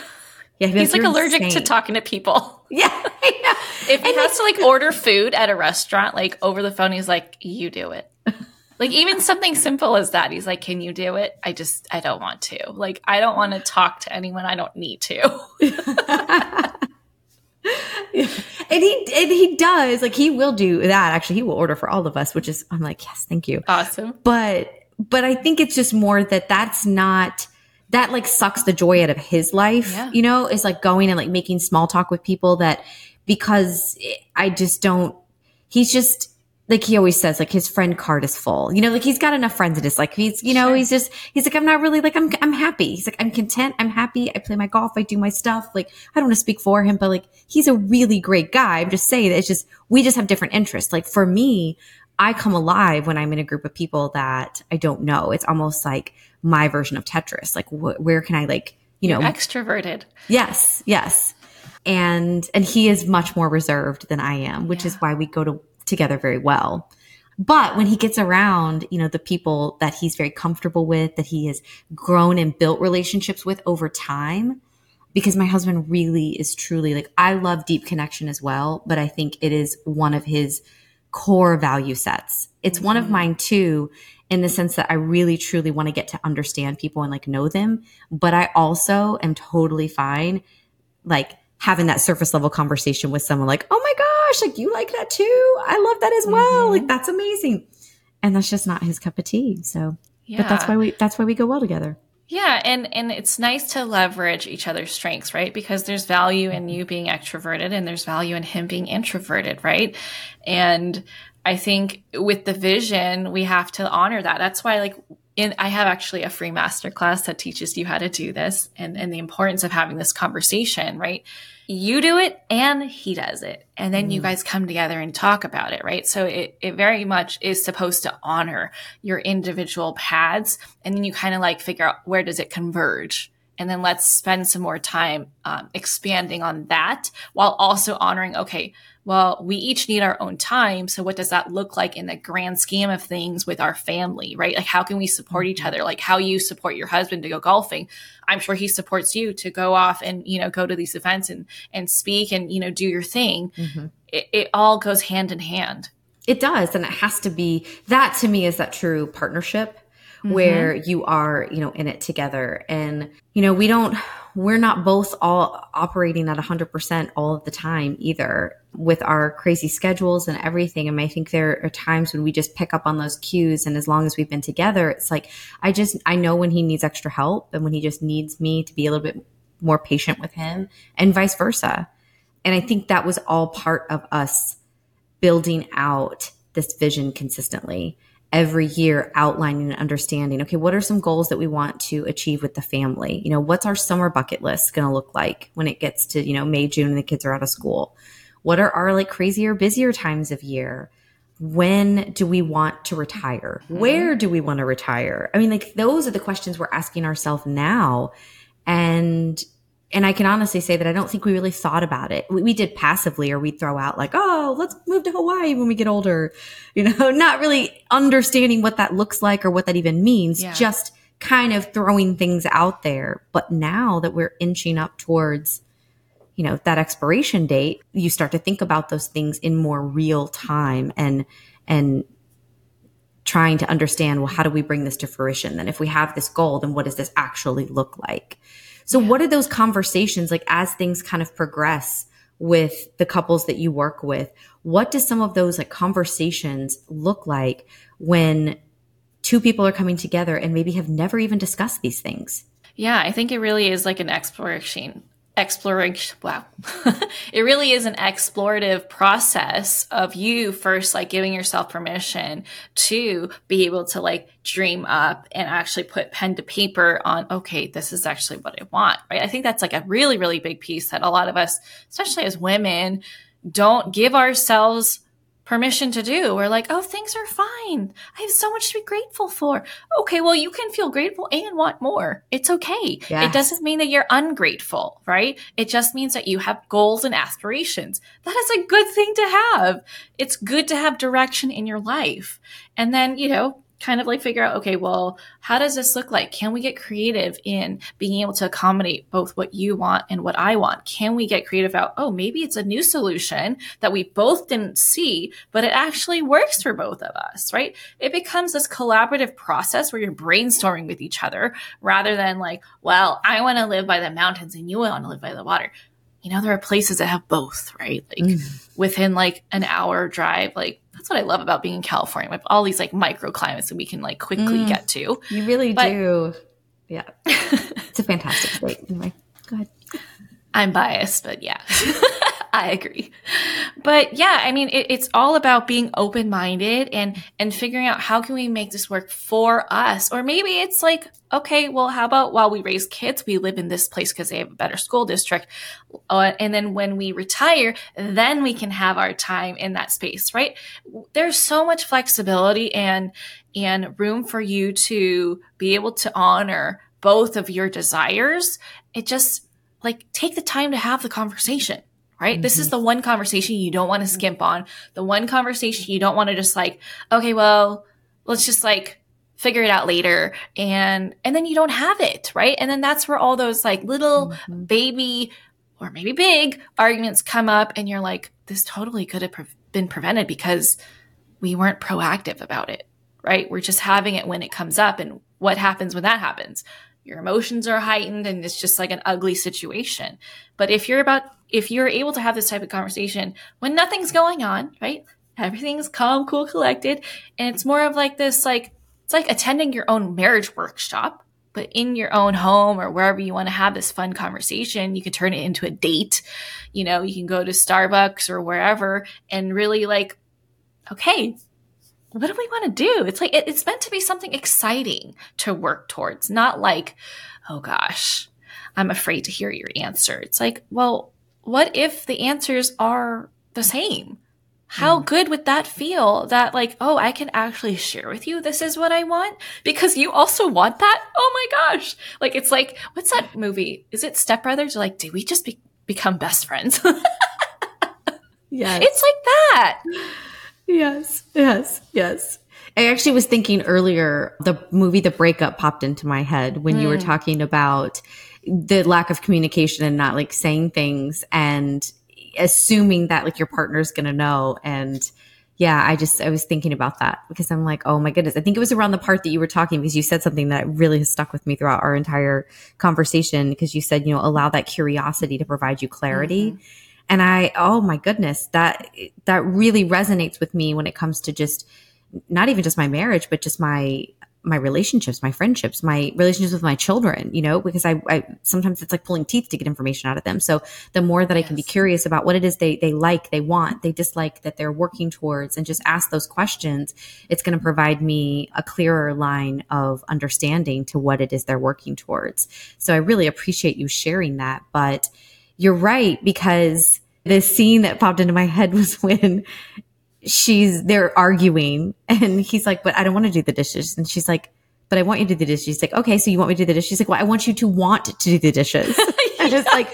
Yeah, he's like allergic insane. to talking to people. Yeah, if he and has to like order food at a restaurant, like over the phone, he's like, "You do it." like even something simple as that, he's like, "Can you do it?" I just I don't want to. Like I don't want to talk to anyone. I don't need to. and he and he does like he will do that actually he will order for all of us which is i'm like yes thank you awesome but but i think it's just more that that's not that like sucks the joy out of his life yeah. you know is like going and like making small talk with people that because i just don't he's just like he always says, like his friend card is full. You know, like he's got enough friends in his like he's, you know, sure. he's just he's like, I'm not really like I'm I'm happy. He's like, I'm content, I'm happy, I play my golf, I do my stuff. Like, I don't want to speak for him, but like he's a really great guy. I'm just saying that it's just we just have different interests. Like for me, I come alive when I'm in a group of people that I don't know. It's almost like my version of Tetris. Like wh- where can I like, you know, You're extroverted. Yes, yes. And and he is much more reserved than I am, which yeah. is why we go to together very well. But when he gets around, you know, the people that he's very comfortable with, that he has grown and built relationships with over time, because my husband really is truly like, I love deep connection as well, but I think it is one of his core value sets. It's mm-hmm. one of mm-hmm. mine too, in the sense that I really truly want to get to understand people and like know them. But I also am totally fine, like having that surface level conversation with someone like, oh my gosh, like you like that too. I love that as well. Mm-hmm. Like that's amazing. And that's just not his cup of tea. So, yeah. but that's why we, that's why we go well together. Yeah, and and it's nice to leverage each other's strengths, right? Because there's value in you being extroverted and there's value in him being introverted, right? And I think with the vision, we have to honor that. That's why like in, I have actually a free masterclass that teaches you how to do this and, and the importance of having this conversation, right? You do it and he does it. And then mm. you guys come together and talk about it, right? So it, it very much is supposed to honor your individual paths. And then you kind of like figure out where does it converge? And then let's spend some more time um, expanding on that while also honoring, okay, well, we each need our own time. So what does that look like in the grand scheme of things with our family, right? Like how can we support each mm-hmm. other? Like how you support your husband to go golfing. I'm sure he supports you to go off and, you know, go to these events and, and speak and, you know, do your thing. Mm-hmm. It, it all goes hand in hand. It does. And it has to be that to me is that true partnership mm-hmm. where you are, you know, in it together. And, you know, we don't, we're not both all operating at 100% all of the time either with our crazy schedules and everything. And I think there are times when we just pick up on those cues. And as long as we've been together, it's like, I just, I know when he needs extra help and when he just needs me to be a little bit more patient with him and vice versa. And I think that was all part of us building out this vision consistently every year outlining and understanding okay what are some goals that we want to achieve with the family? You know what's our summer bucket list going to look like when it gets to you know may june and the kids are out of school? What are our like crazier busier times of year? When do we want to retire? Mm-hmm. where do we want to retire? I mean like those are the questions we're asking ourselves now. And and I can honestly say that I don't think we really thought about it. We, we, did passively, or we'd throw out like, "Oh, let's move to Hawaii when we get older," you know, not really understanding what that looks like or what that even means. Yeah. Just kind of throwing things out there. But now that we're inching up towards, you know, that expiration date, you start to think about those things in more real time and and trying to understand well how do we bring this to fruition then if we have this goal then what does this actually look like so what are those conversations like as things kind of progress with the couples that you work with? What does some of those like conversations look like when two people are coming together and maybe have never even discussed these things? Yeah, I think it really is like an exploration exploration wow. It really is an explorative process of you first like giving yourself permission to be able to like dream up and actually put pen to paper on okay this is actually what i want right? I think that's like a really really big piece that a lot of us especially as women don't give ourselves permission to do. We're like, oh, things are fine. I have so much to be grateful for. Okay, well, you can feel grateful and want more. It's okay. Yes. It doesn't mean that you're ungrateful, right? It just means that you have goals and aspirations. That is a good thing to have. It's good to have direction in your life. And then, you know, kind of like figure out, okay, well, how does this look like? Can we get creative in being able to accommodate both what you want and what I want? Can we get creative out, oh, maybe it's a new solution that we both didn't see, but it actually works for both of us, right? It becomes this collaborative process where you're brainstorming with each other rather than like, well, I want to live by the mountains and you want to live by the water you know, there are places that have both, right? Like mm. within like an hour drive, like that's what I love about being in California. We have all these like microclimates that we can like quickly mm, get to. You really but, do. Yeah. it's a fantastic state. Anyway. I'm biased, but yeah. I agree. But yeah, I mean, it, it's all about being open minded and and figuring out how can we make this work for us, or maybe it's like, okay, well, how about while we raise kids, we live in this place because they have a better school district, uh, and then when we retire, then we can have our time in that space, right? There's so much flexibility and and room for you to be able to honor both of your desires. It just like take the time to have the conversation right? Mm-hmm. This is mm-hmm. the one conversation you don't want to skimp on. The one conversation you don't want to just like, okay, well, let's just like figure it out later and and then you don't have it, right? And then that's where all those like little mm-hmm. baby or maybe big arguments come up and you're like this totally could have pre- been prevented because we weren't proactive about it, right? We're just having it when it comes up and what happens when that happens? Your emotions are heightened and it's just like an ugly situation. But if you're about if you're able to have this type of conversation when nothing's going on, right? Everything's calm, cool, collected, and it's more of like this like it's like attending your own marriage workshop, but in your own home or wherever you want to have this fun conversation, you can turn it into a date. You know, you can go to Starbucks or wherever and really like, okay, what do we want to do? It's like, it, it's meant to be something exciting to work towards, not like, oh gosh, I'm afraid to hear your answer. It's like, well, what if the answers are the same? how mm. good would that feel that like oh i can actually share with you this is what i want because you also want that oh my gosh like it's like what's that movie is it step brothers like did we just be- become best friends yes it's like that yes yes yes I actually was thinking earlier, the movie The Breakup popped into my head when mm. you were mm. talking about the lack of communication and not like saying things and assuming that like your partner's going to know and yeah, I just I was thinking about that because I'm like, oh my goodness. I think it was around the part that you were talking because you said something that really has stuck with me throughout our entire conversation because you said, you know, allow that curiosity to provide you clarity. Mm-hmm. And I oh my goodness, that that really resonates with me when it comes to just not even just my marriage, but just my my relationships, my friendships, my relationships with my children, you know, because I, I, sometimes it's like pulling teeth to get information out of them. So the more that yes. I can be curious about what it is they, they like, they want, they dislike that they're working towards and just ask those questions, it's going to provide me a clearer line of understanding to what it is they're working towards. So I really appreciate you sharing that. But you're right, because the scene that popped into my head was when she's they're arguing and he's like, but I don't want to do the dishes. And she's like, but I want you to do the dishes. She's like, okay, so you want me to do the dishes? She's like, well, I want you to want to do the dishes. And it's like,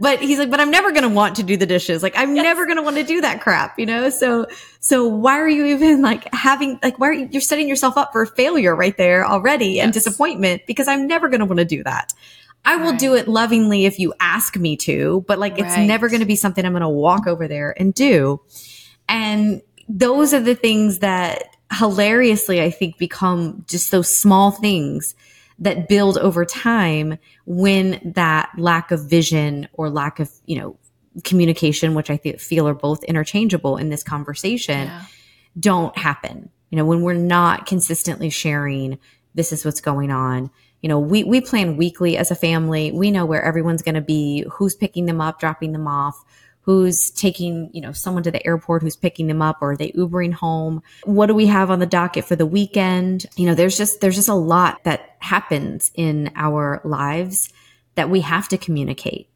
but he's like, but I'm never going to want to do the dishes. Like, I'm yes. never going to want to do that crap, you know? So, so why are you even like having, like, why are you, you're setting yourself up for failure right there already yes. and disappointment because I'm never going to want to do that. I will right. do it lovingly if you ask me to, but like, right. it's never going to be something I'm going to walk over there and do. And those are the things that hilariously, I think, become just those small things that build over time when that lack of vision or lack of, you know, communication, which I th- feel are both interchangeable in this conversation, yeah. don't happen. You know, when we're not consistently sharing, this is what's going on. You know, we, we plan weekly as a family. We know where everyone's going to be, who's picking them up, dropping them off, who's taking, you know, someone to the airport who's picking them up or are they Ubering home? What do we have on the docket for the weekend? You know, there's just, there's just a lot that happens in our lives that we have to communicate,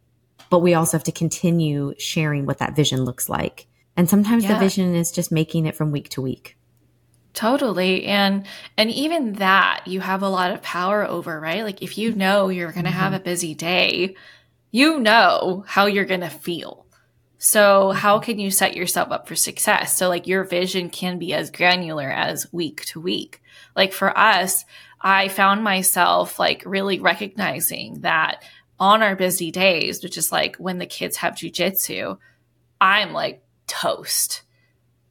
but we also have to continue sharing what that vision looks like. And sometimes yeah. the vision is just making it from week to week. Totally. And and even that you have a lot of power over, right? Like if you know you're going to mm-hmm. have a busy day, you know how you're going to feel so how can you set yourself up for success? So like your vision can be as granular as week to week. Like for us, I found myself like really recognizing that on our busy days, which is like when the kids have jujitsu, I'm like toast,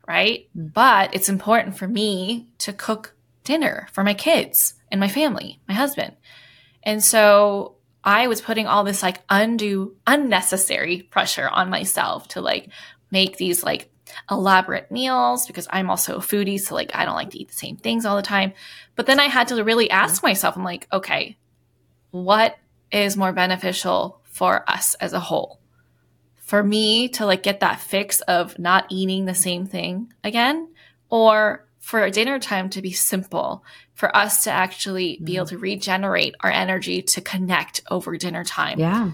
right? Mm-hmm. But it's important for me to cook dinner for my kids and my family, my husband. And so I was putting all this like undue, unnecessary pressure on myself to like make these like elaborate meals because I'm also a foodie. So like I don't like to eat the same things all the time. But then I had to really ask myself, I'm like, okay, what is more beneficial for us as a whole? For me to like get that fix of not eating the same thing again, or for dinner time to be simple for us to actually be able mm-hmm. to regenerate our energy to connect over dinner time. Yeah.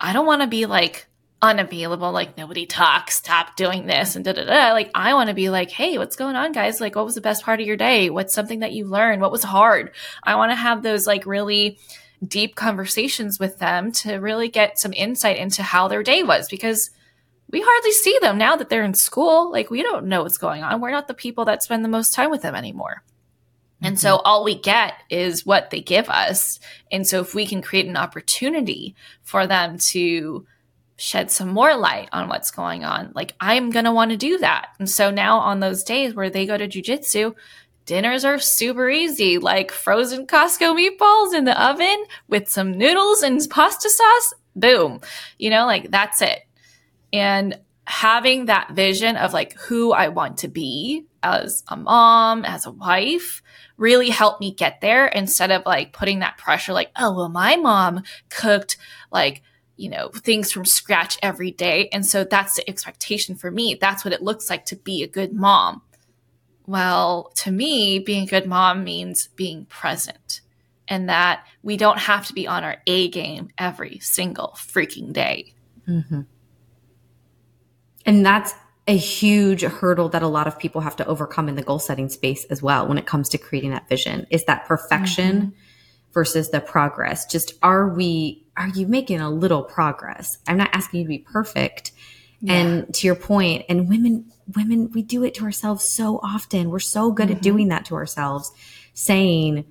I don't want to be like unavailable, like nobody talks, stop doing this and da da da. Like I want to be like, hey, what's going on, guys? Like, what was the best part of your day? What's something that you learned? What was hard? I want to have those like really deep conversations with them to really get some insight into how their day was because we hardly see them now that they're in school. Like, we don't know what's going on. We're not the people that spend the most time with them anymore. Mm-hmm. And so mm-hmm. all we get is what they give us. And so if we can create an opportunity for them to shed some more light on what's going on, like I'm going to want to do that. And so now on those days where they go to jujitsu, dinners are super easy, like frozen Costco meatballs in the oven with some noodles and pasta sauce. Boom. You know, like that's it. And having that vision of like who I want to be as a mom, as a wife, really helped me get there instead of like putting that pressure like, oh, well, my mom cooked like, you know, things from scratch every day. And so that's the expectation for me. That's what it looks like to be a good mom. Well, to me, being a good mom means being present and that we don't have to be on our A game every single freaking day. Mm-hmm. And that's a huge hurdle that a lot of people have to overcome in the goal setting space as well when it comes to creating that vision is that perfection mm-hmm. versus the progress. Just are we, are you making a little progress? I'm not asking you to be perfect. Yeah. And to your point, and women, women, we do it to ourselves so often. We're so good mm-hmm. at doing that to ourselves, saying,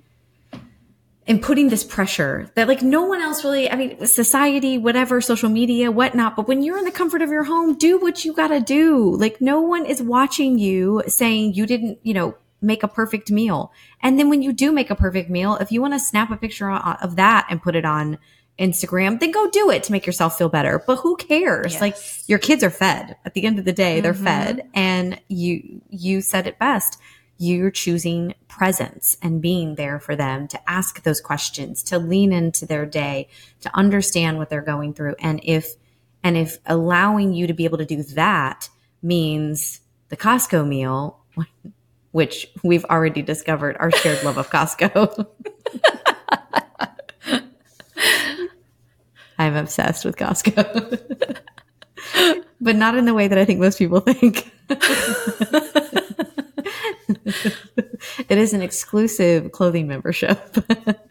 and putting this pressure that like no one else really, I mean, society, whatever, social media, whatnot. But when you're in the comfort of your home, do what you got to do. Like no one is watching you saying you didn't, you know, make a perfect meal. And then when you do make a perfect meal, if you want to snap a picture of that and put it on Instagram, then go do it to make yourself feel better. But who cares? Yes. Like your kids are fed. At the end of the day, they're mm-hmm. fed and you you said it best you're choosing presence and being there for them to ask those questions, to lean into their day, to understand what they're going through. And if, and if allowing you to be able to do that means the Costco meal, which we've already discovered our shared love of Costco. I'm obsessed with Costco. but not in the way that I think most people think. it is an exclusive clothing membership.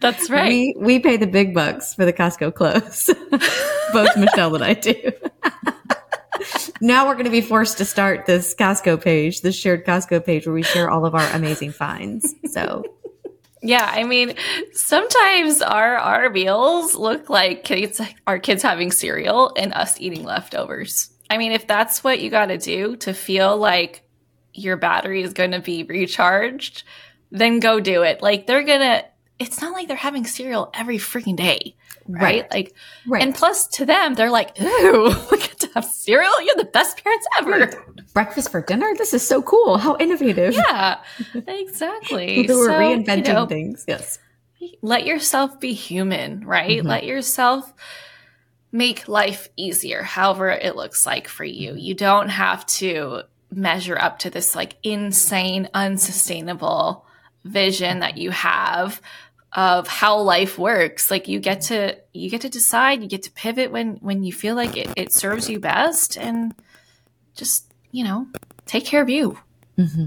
That's right. We we pay the big bucks for the Costco clothes. Both Michelle and I do. now we're going to be forced to start this Costco page, this shared Costco page where we share all of our amazing finds. So yeah, I mean, sometimes our our meals look like kids, our kids having cereal and us eating leftovers. I mean, if that's what you got to do to feel like your battery is going to be recharged, then go do it. Like they're going to, it's not like they're having cereal every freaking day. Right? right. Like, right. and plus to them, they're like, ooh, we get to have cereal. You're the best parents ever. Breakfast for dinner. This is so cool. How innovative. Yeah, exactly. We're so, reinventing you know, things. Yes. Let yourself be human, right? Mm-hmm. Let yourself make life easier, however it looks like for you. You don't have to measure up to this like insane, unsustainable vision that you have of how life works like you get to you get to decide you get to pivot when when you feel like it, it serves you best and just you know take care of you. Mm-hmm.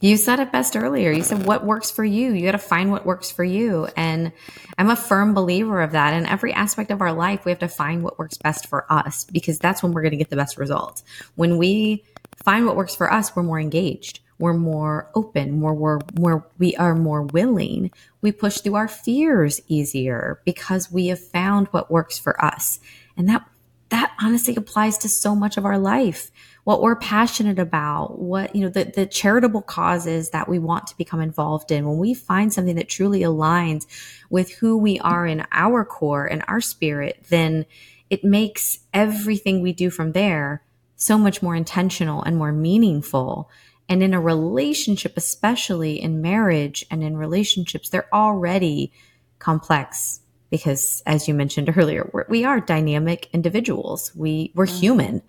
you said it best earlier. You said what works for you? You got to find what works for you. And i'm a firm believer of that. In every aspect of our life we have to find what works best for us because that's when we're going to get the best results. When we find what works for us, we're more engaged. We're more open, more we're more we are more willing. We push through our fears easier because we have found what works for us. And that that honestly applies to so much of our life. What we're passionate about, what, you know, the, the charitable causes that we want to become involved in. When we find something that truly aligns with who we are in our core and our spirit, then it makes everything we do from there so much more intentional and more meaningful. And in a relationship, especially in marriage and in relationships, they're already complex because as you mentioned earlier, we're, we are dynamic individuals. We, we're mm-hmm. human.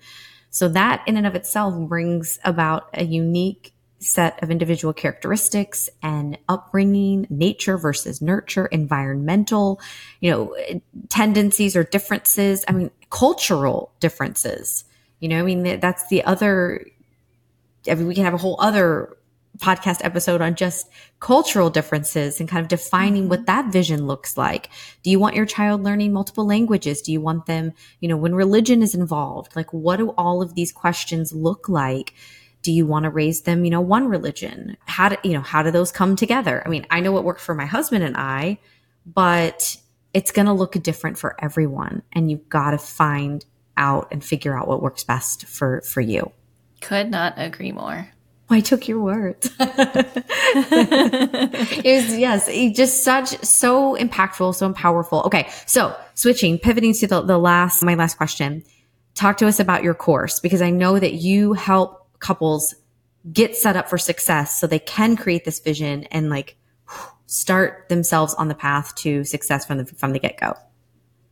So that in and of itself brings about a unique set of individual characteristics and upbringing, nature versus nurture, environmental, you know, tendencies or differences. I mean, cultural differences. You know, I mean, that's the other, I mean, we can have a whole other podcast episode on just cultural differences and kind of defining what that vision looks like. Do you want your child learning multiple languages? Do you want them, you know, when religion is involved, like what do all of these questions look like? Do you want to raise them, you know, one religion? How do, you know, how do those come together? I mean, I know what worked for my husband and I, but it's going to look different for everyone and you've got to find out and figure out what works best for for you. Could not agree more. I took your words. it was, yes, just such, so impactful, so powerful. Okay. So switching, pivoting to the, the last, my last question. Talk to us about your course because I know that you help couples get set up for success so they can create this vision and like start themselves on the path to success from the, from the get go.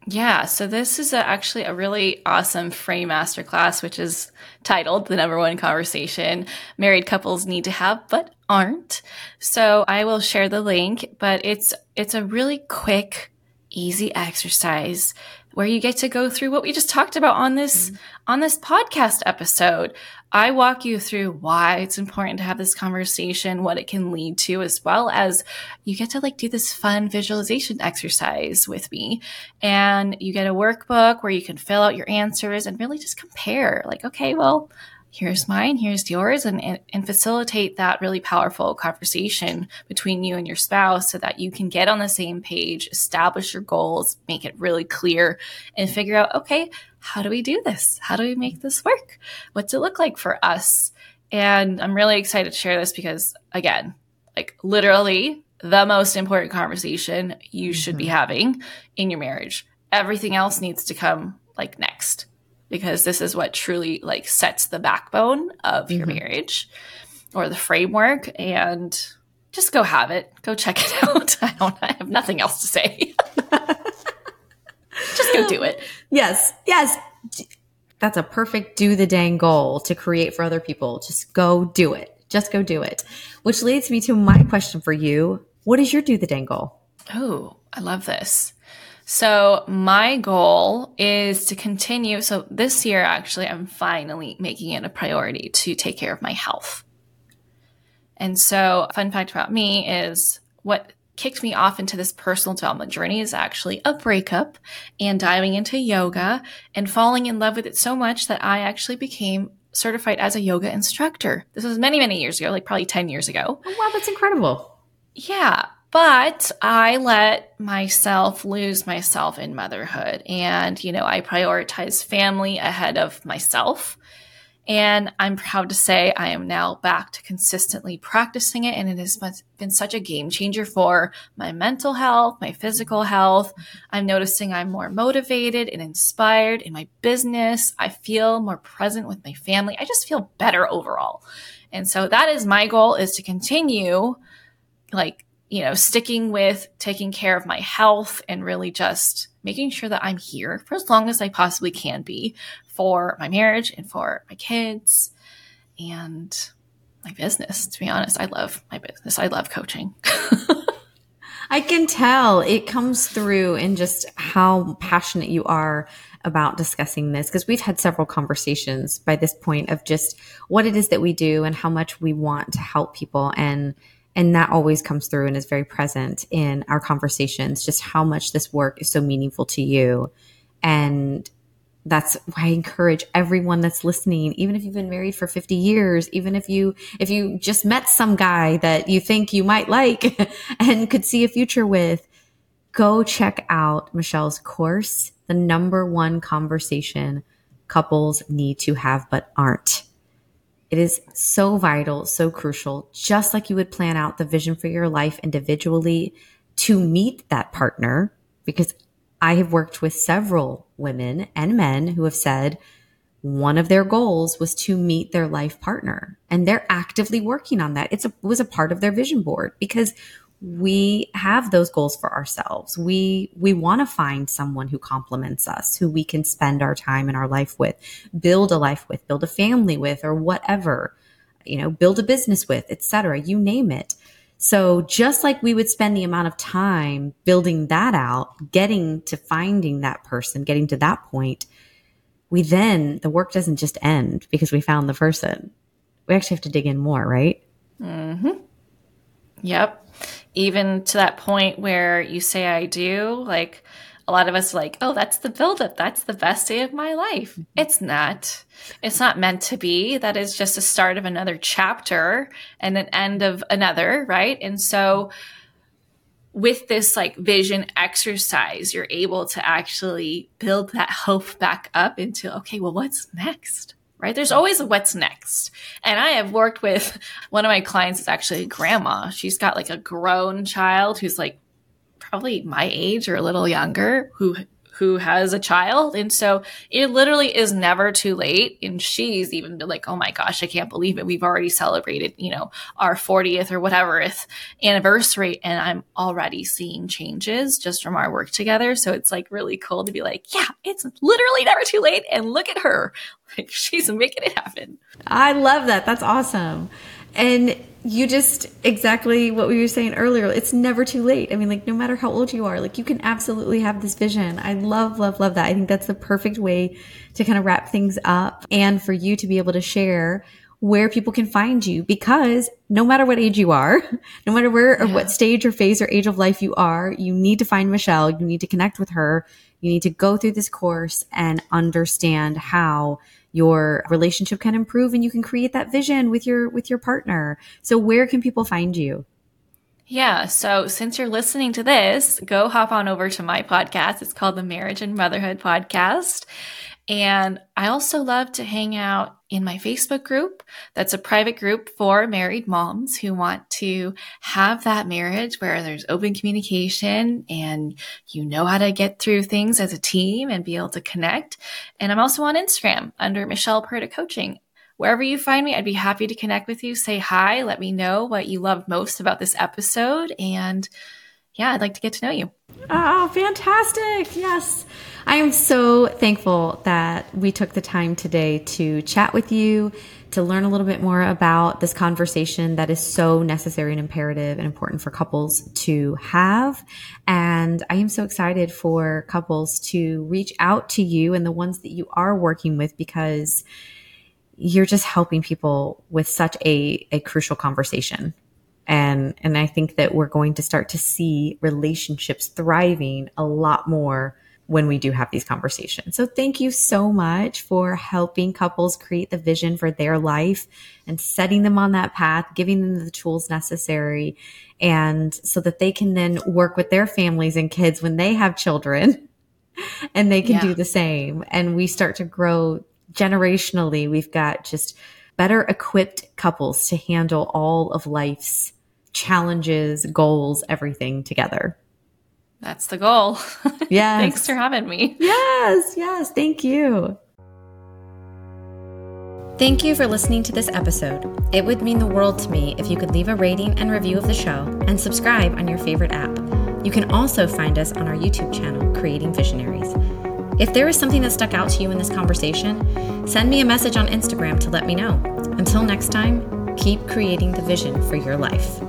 Yeah, so this is a, actually a really awesome free masterclass, which is titled The Number One Conversation Married Couples Need to Have But Aren't. So I will share the link, but it's, it's a really quick, easy exercise where you get to go through what we just talked about on this, mm-hmm. on this podcast episode. I walk you through why it's important to have this conversation, what it can lead to, as well as you get to like do this fun visualization exercise with me. And you get a workbook where you can fill out your answers and really just compare like, okay, well, here's mine, here's yours, and, and, facilitate that really powerful conversation between you and your spouse so that you can get on the same page, establish your goals, make it really clear, and figure out, okay, how do we do this? How do we make this work? What's it look like for us? And I'm really excited to share this because, again, like literally the most important conversation you mm-hmm. should be mm-hmm. having in your marriage. Everything else needs to come like next because this is what truly like sets the backbone of mm-hmm. your marriage or the framework and just go have it. Go check it out. I don't i have nothing else to say. Just go do it. Yes yes. That's a perfect do the dang goal to create for other people. Just go do it. Just go do it. Which leads me to my question for you. What is your do the dang goal? Oh i love this so my goal is to continue. So this year, actually, I'm finally making it a priority to take care of my health. And so, fun fact about me is what kicked me off into this personal development journey is actually a breakup and diving into yoga and falling in love with it so much that I actually became certified as a yoga instructor. This was many, many years ago, like probably 10 years ago. Oh, wow, that's incredible. Yeah. But I let myself lose myself in motherhood. And, you know, I prioritize family ahead of myself. And I'm proud to say I am now back to consistently practicing it. And it has been such a game changer for my mental health, my physical health. I'm noticing I'm more motivated and inspired in my business. I feel more present with my family. I just feel better overall. And so that is my goal is to continue like you know, sticking with taking care of my health and really just making sure that I'm here for as long as I possibly can be for my marriage and for my kids and my business. To be honest, I love my business. I love coaching. I can tell it comes through in just how passionate you are about discussing this because we've had several conversations by this point of just what it is that we do and how much we want to help people and and that always comes through and is very present in our conversations, just how much this work is so meaningful to you. And that's why I encourage everyone that's listening, even if you've been married for 50 years, even if you, if you just met some guy that you think you might like and could see a future with, go check out Michelle's course, the number one conversation couples need to have but aren't. It is so vital, so crucial, just like you would plan out the vision for your life individually to meet that partner. Because I have worked with several women and men who have said one of their goals was to meet their life partner and they're actively working on that. It's a, it was a part of their vision board because we have those goals for ourselves. We we want to find someone who complements us, who we can spend our time in our life with, build a life with, build a family with or whatever. You know, build a business with, etc. You name it. So just like we would spend the amount of time building that out, getting to finding that person, getting to that point, we then the work doesn't just end because we found the person. We actually have to dig in more, right? Mm-hmm. Yep. Even to that point where you say I do, like a lot of us like, oh, that's the buildup. That's the best day of my life. Mm-hmm. It's not. It's not meant to be. That is just a start of another chapter and an end of another, right? And so with this like vision exercise, you're able to actually build that hope back up into, okay, well, what's next? Right? There's always what's next. And I have worked with one of my clients is actually a grandma. She's got like a grown child who's like probably my age or a little younger who who has a child. And so it literally is never too late. And she's even been like, oh my gosh, I can't believe it. We've already celebrated, you know, our 40th or whatever anniversary. And I'm already seeing changes just from our work together. So it's like really cool to be like, yeah, it's literally never too late. And look at her. Like she's making it happen. I love that. That's awesome. And you just exactly what we were saying earlier. It's never too late. I mean, like, no matter how old you are, like, you can absolutely have this vision. I love, love, love that. I think that's the perfect way to kind of wrap things up and for you to be able to share where people can find you because no matter what age you are, no matter where or what stage or phase or age of life you are, you need to find Michelle. You need to connect with her. You need to go through this course and understand how your relationship can improve and you can create that vision with your with your partner. So where can people find you? Yeah. So since you're listening to this, go hop on over to my podcast. It's called the Marriage and Motherhood Podcast. And I also love to hang out in my Facebook group. That's a private group for married moms who want to have that marriage where there's open communication and you know how to get through things as a team and be able to connect. And I'm also on Instagram under Michelle Purta Coaching. Wherever you find me, I'd be happy to connect with you. Say hi, let me know what you loved most about this episode. And yeah, I'd like to get to know you. Oh, fantastic. Yes. I am so thankful that we took the time today to chat with you, to learn a little bit more about this conversation that is so necessary and imperative and important for couples to have. And I am so excited for couples to reach out to you and the ones that you are working with because you're just helping people with such a, a crucial conversation and and i think that we're going to start to see relationships thriving a lot more when we do have these conversations. So thank you so much for helping couples create the vision for their life and setting them on that path, giving them the tools necessary and so that they can then work with their families and kids when they have children and they can yeah. do the same and we start to grow generationally. We've got just better equipped couples to handle all of life's challenges, goals, everything together. That's the goal. Yes. Thanks for having me. Yes, yes. Thank you. Thank you for listening to this episode. It would mean the world to me if you could leave a rating and review of the show and subscribe on your favorite app. You can also find us on our YouTube channel, Creating Visionaries. If there is something that stuck out to you in this conversation, send me a message on Instagram to let me know. Until next time, keep creating the vision for your life.